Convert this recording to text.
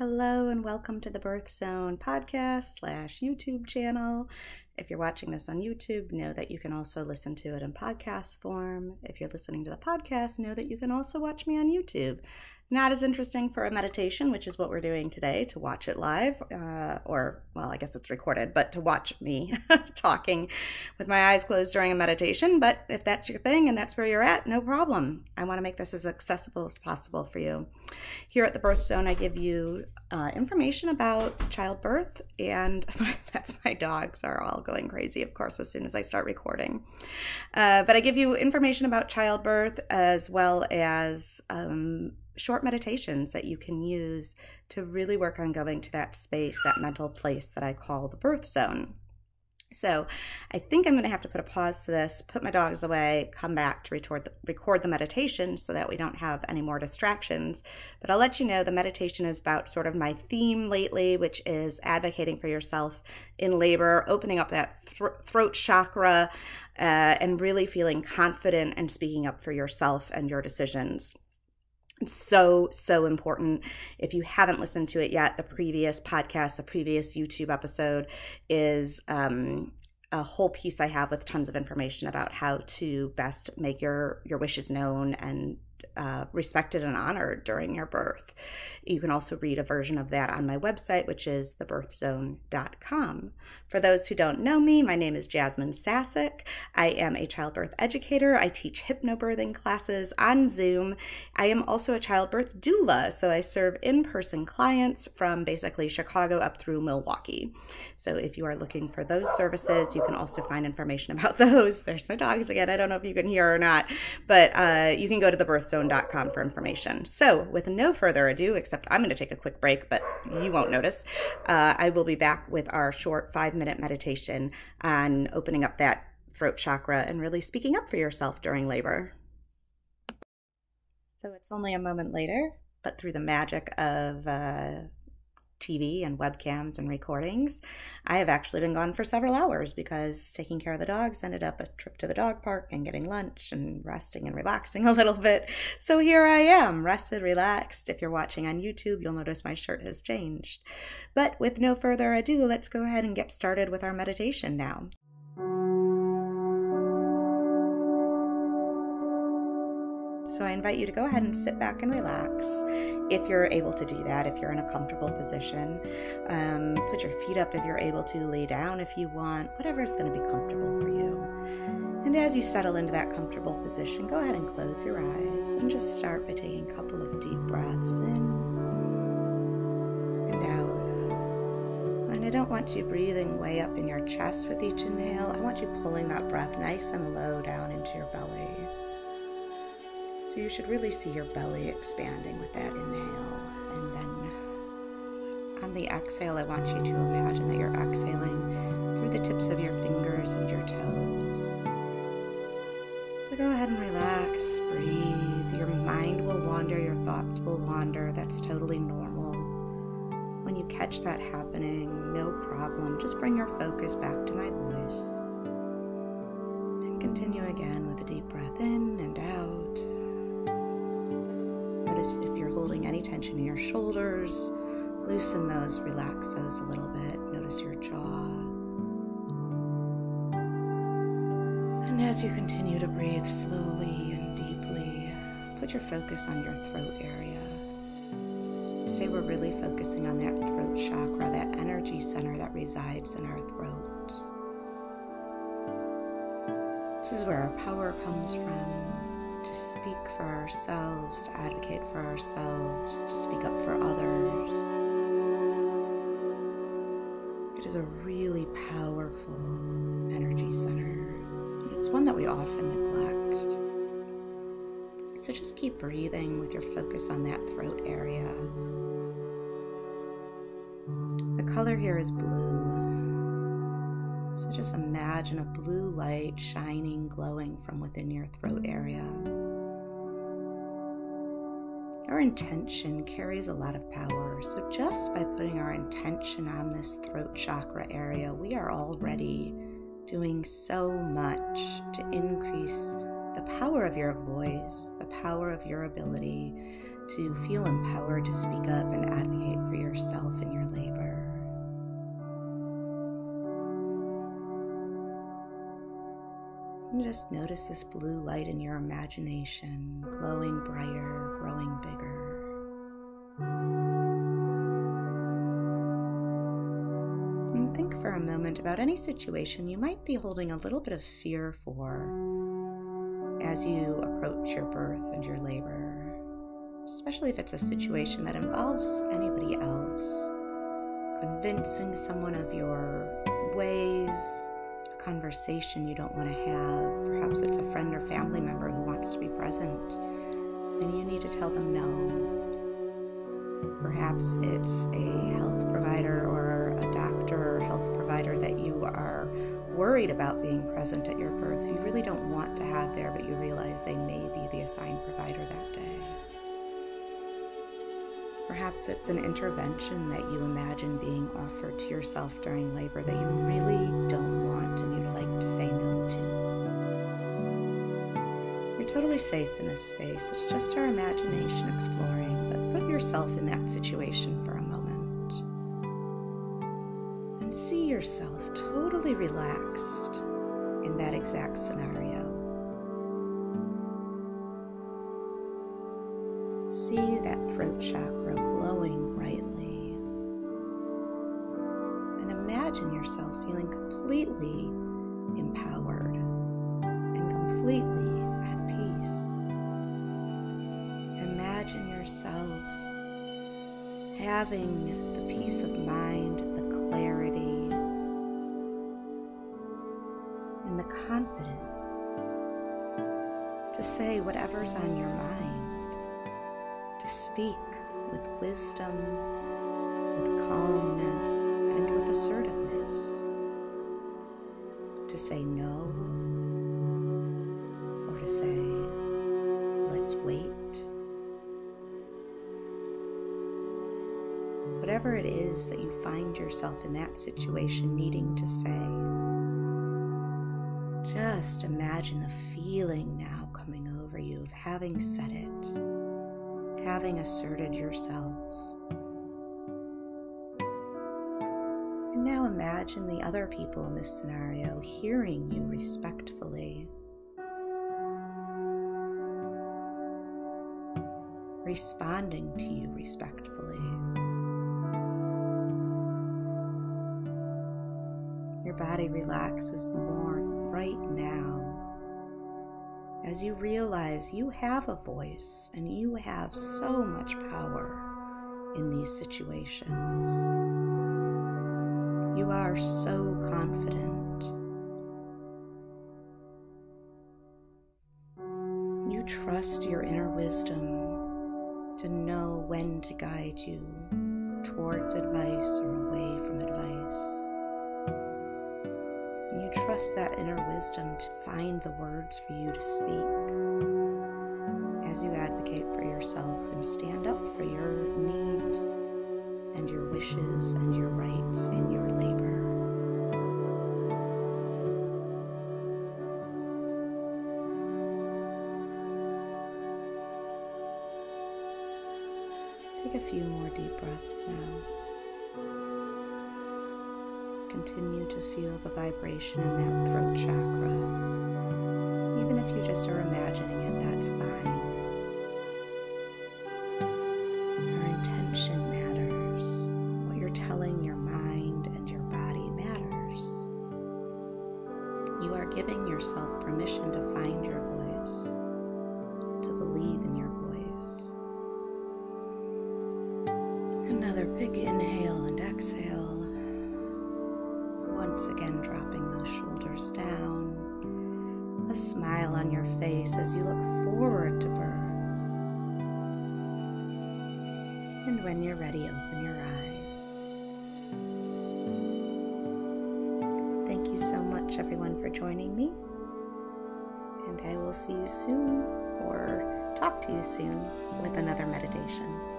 Hello and welcome to the Birth Zone podcast slash YouTube channel. If you're watching this on YouTube, know that you can also listen to it in podcast form. If you're listening to the podcast, know that you can also watch me on YouTube. Not as interesting for a meditation, which is what we're doing today, to watch it live, uh, or, well, I guess it's recorded, but to watch me talking with my eyes closed during a meditation. But if that's your thing and that's where you're at, no problem. I want to make this as accessible as possible for you. Here at the Birth Zone, I give you uh, information about childbirth, and that's my dogs are all going crazy, of course, as soon as I start recording. Uh, but I give you information about childbirth as well as um, short meditations that you can use to really work on going to that space, that mental place that I call the birth zone. So I think I'm going to have to put a pause to this, put my dogs away, come back to record the, record the meditation so that we don't have any more distractions. But I'll let you know the meditation is about sort of my theme lately, which is advocating for yourself in labor, opening up that throat chakra, uh, and really feeling confident and speaking up for yourself and your decisions so so important. If you haven't listened to it yet the previous podcast the previous youtube episode is um, a whole piece i have with tons of information about how to best make your your wishes known and uh, respected and honored during your birth. You can also read a version of that on my website, which is thebirthzone.com. For those who don't know me, my name is Jasmine Sassack. I am a childbirth educator. I teach hypnobirthing classes on Zoom. I am also a childbirth doula, so I serve in person clients from basically Chicago up through Milwaukee. So if you are looking for those services, you can also find information about those. There's my dogs again. I don't know if you can hear or not, but uh, you can go to the birthzone.com for information. So, with no further ado, except I'm going to take a quick break, but you won't notice, uh, I will be back with our short five minute meditation on opening up that throat chakra and really speaking up for yourself during labor. So, it's only a moment later, but through the magic of uh, TV and webcams and recordings. I have actually been gone for several hours because taking care of the dogs ended up a trip to the dog park and getting lunch and resting and relaxing a little bit. So here I am, rested, relaxed. If you're watching on YouTube, you'll notice my shirt has changed. But with no further ado, let's go ahead and get started with our meditation now. So I invite you to go ahead and sit back and relax if you're able to do that, if you're in a comfortable position. Um, put your feet up if you're able to, lay down if you want, whatever is going to be comfortable for you. And as you settle into that comfortable position, go ahead and close your eyes and just start by taking a couple of deep breaths in and out. And I don't want you breathing way up in your chest with each inhale. I want you pulling that breath nice and low down into your belly. So you should really see your belly expanding with that inhale. And then on the exhale, I want you to imagine that you're exhaling through the tips of your fingers and your toes. So go ahead and relax, breathe. Your mind will wander, your thoughts will wander. That's totally normal. When you catch that happening, no problem. Just bring your focus back to my voice. And continue again with a deep breath in and tension in your shoulders, loosen those, relax those a little bit. Notice your jaw. And as you continue to breathe slowly and deeply, put your focus on your throat area. Today we're really focusing on that throat chakra, that energy center that resides in our throat. This is where our power comes from, speak for ourselves, to advocate for ourselves, to speak up for others. It is a really powerful energy center. It's one that we often neglect. So just keep breathing with your focus on that throat area. The color here is blue. So just imagine a blue light shining, glowing from within your throat area. Our intention carries a lot of power. So, just by putting our intention on this throat chakra area, we are already doing so much to increase the power of your voice, the power of your ability to feel empowered to speak up and advocate for yourself and your labor. And just notice this blue light in your imagination glowing brighter. Think for a moment about any situation you might be holding a little bit of fear for as you approach your birth and your labor, especially if it's a situation that involves anybody else. Convincing someone of your ways, a conversation you don't want to have. Perhaps it's a friend or family member who wants to be present and you need to tell them no. Perhaps it's a health provider or a doctor or health provider that you are worried about being present at your birth, who you really don't want to have there, but you realize they may be the assigned provider that day. Perhaps it's an intervention that you imagine being offered to yourself during labor that you really don't want and you'd like to say no totally safe in this space. It's just our imagination exploring, but put yourself in that situation for a moment. And see yourself totally relaxed in that exact scenario. See that throat chakra glowing brightly. And imagine yourself feeling completely empowered and completely at peace. Imagine yourself having the peace of mind, the clarity, and the confidence to say whatever's on your mind to speak with wisdom, with calmness, and with assertiveness, to say no, Whatever it is that you find yourself in that situation needing to say, just imagine the feeling now coming over you of having said it having asserted yourself. And now imagine the other people in this scenario hearing you respectfully. Responding to you respectfully. Body relaxes more right now as you realize you have a voice and you have so much power in these situations. You are so confident. You trust your inner wisdom to know when to guide you towards advice or away from trust that inner wisdom to find the words for you to speak as you advocate for yourself and stand up for your needs and your wishes and your rights in your labor. Take a few more deep breaths now. Continue to feel the vibration in that throat chakra. Even if you just are imagining it, that's fine. Your intention matters. What you're telling your mind and your body matters. You are giving yourself permission to find your voice, to believe in your voice. Another big inhale and exhale once again dropping those shoulders down, a smile on your face as you look forward to birth. And when you're ready, open your eyes. Thank you so much, everyone, for joining me. And I will see you soon or talk to you soon with another meditation.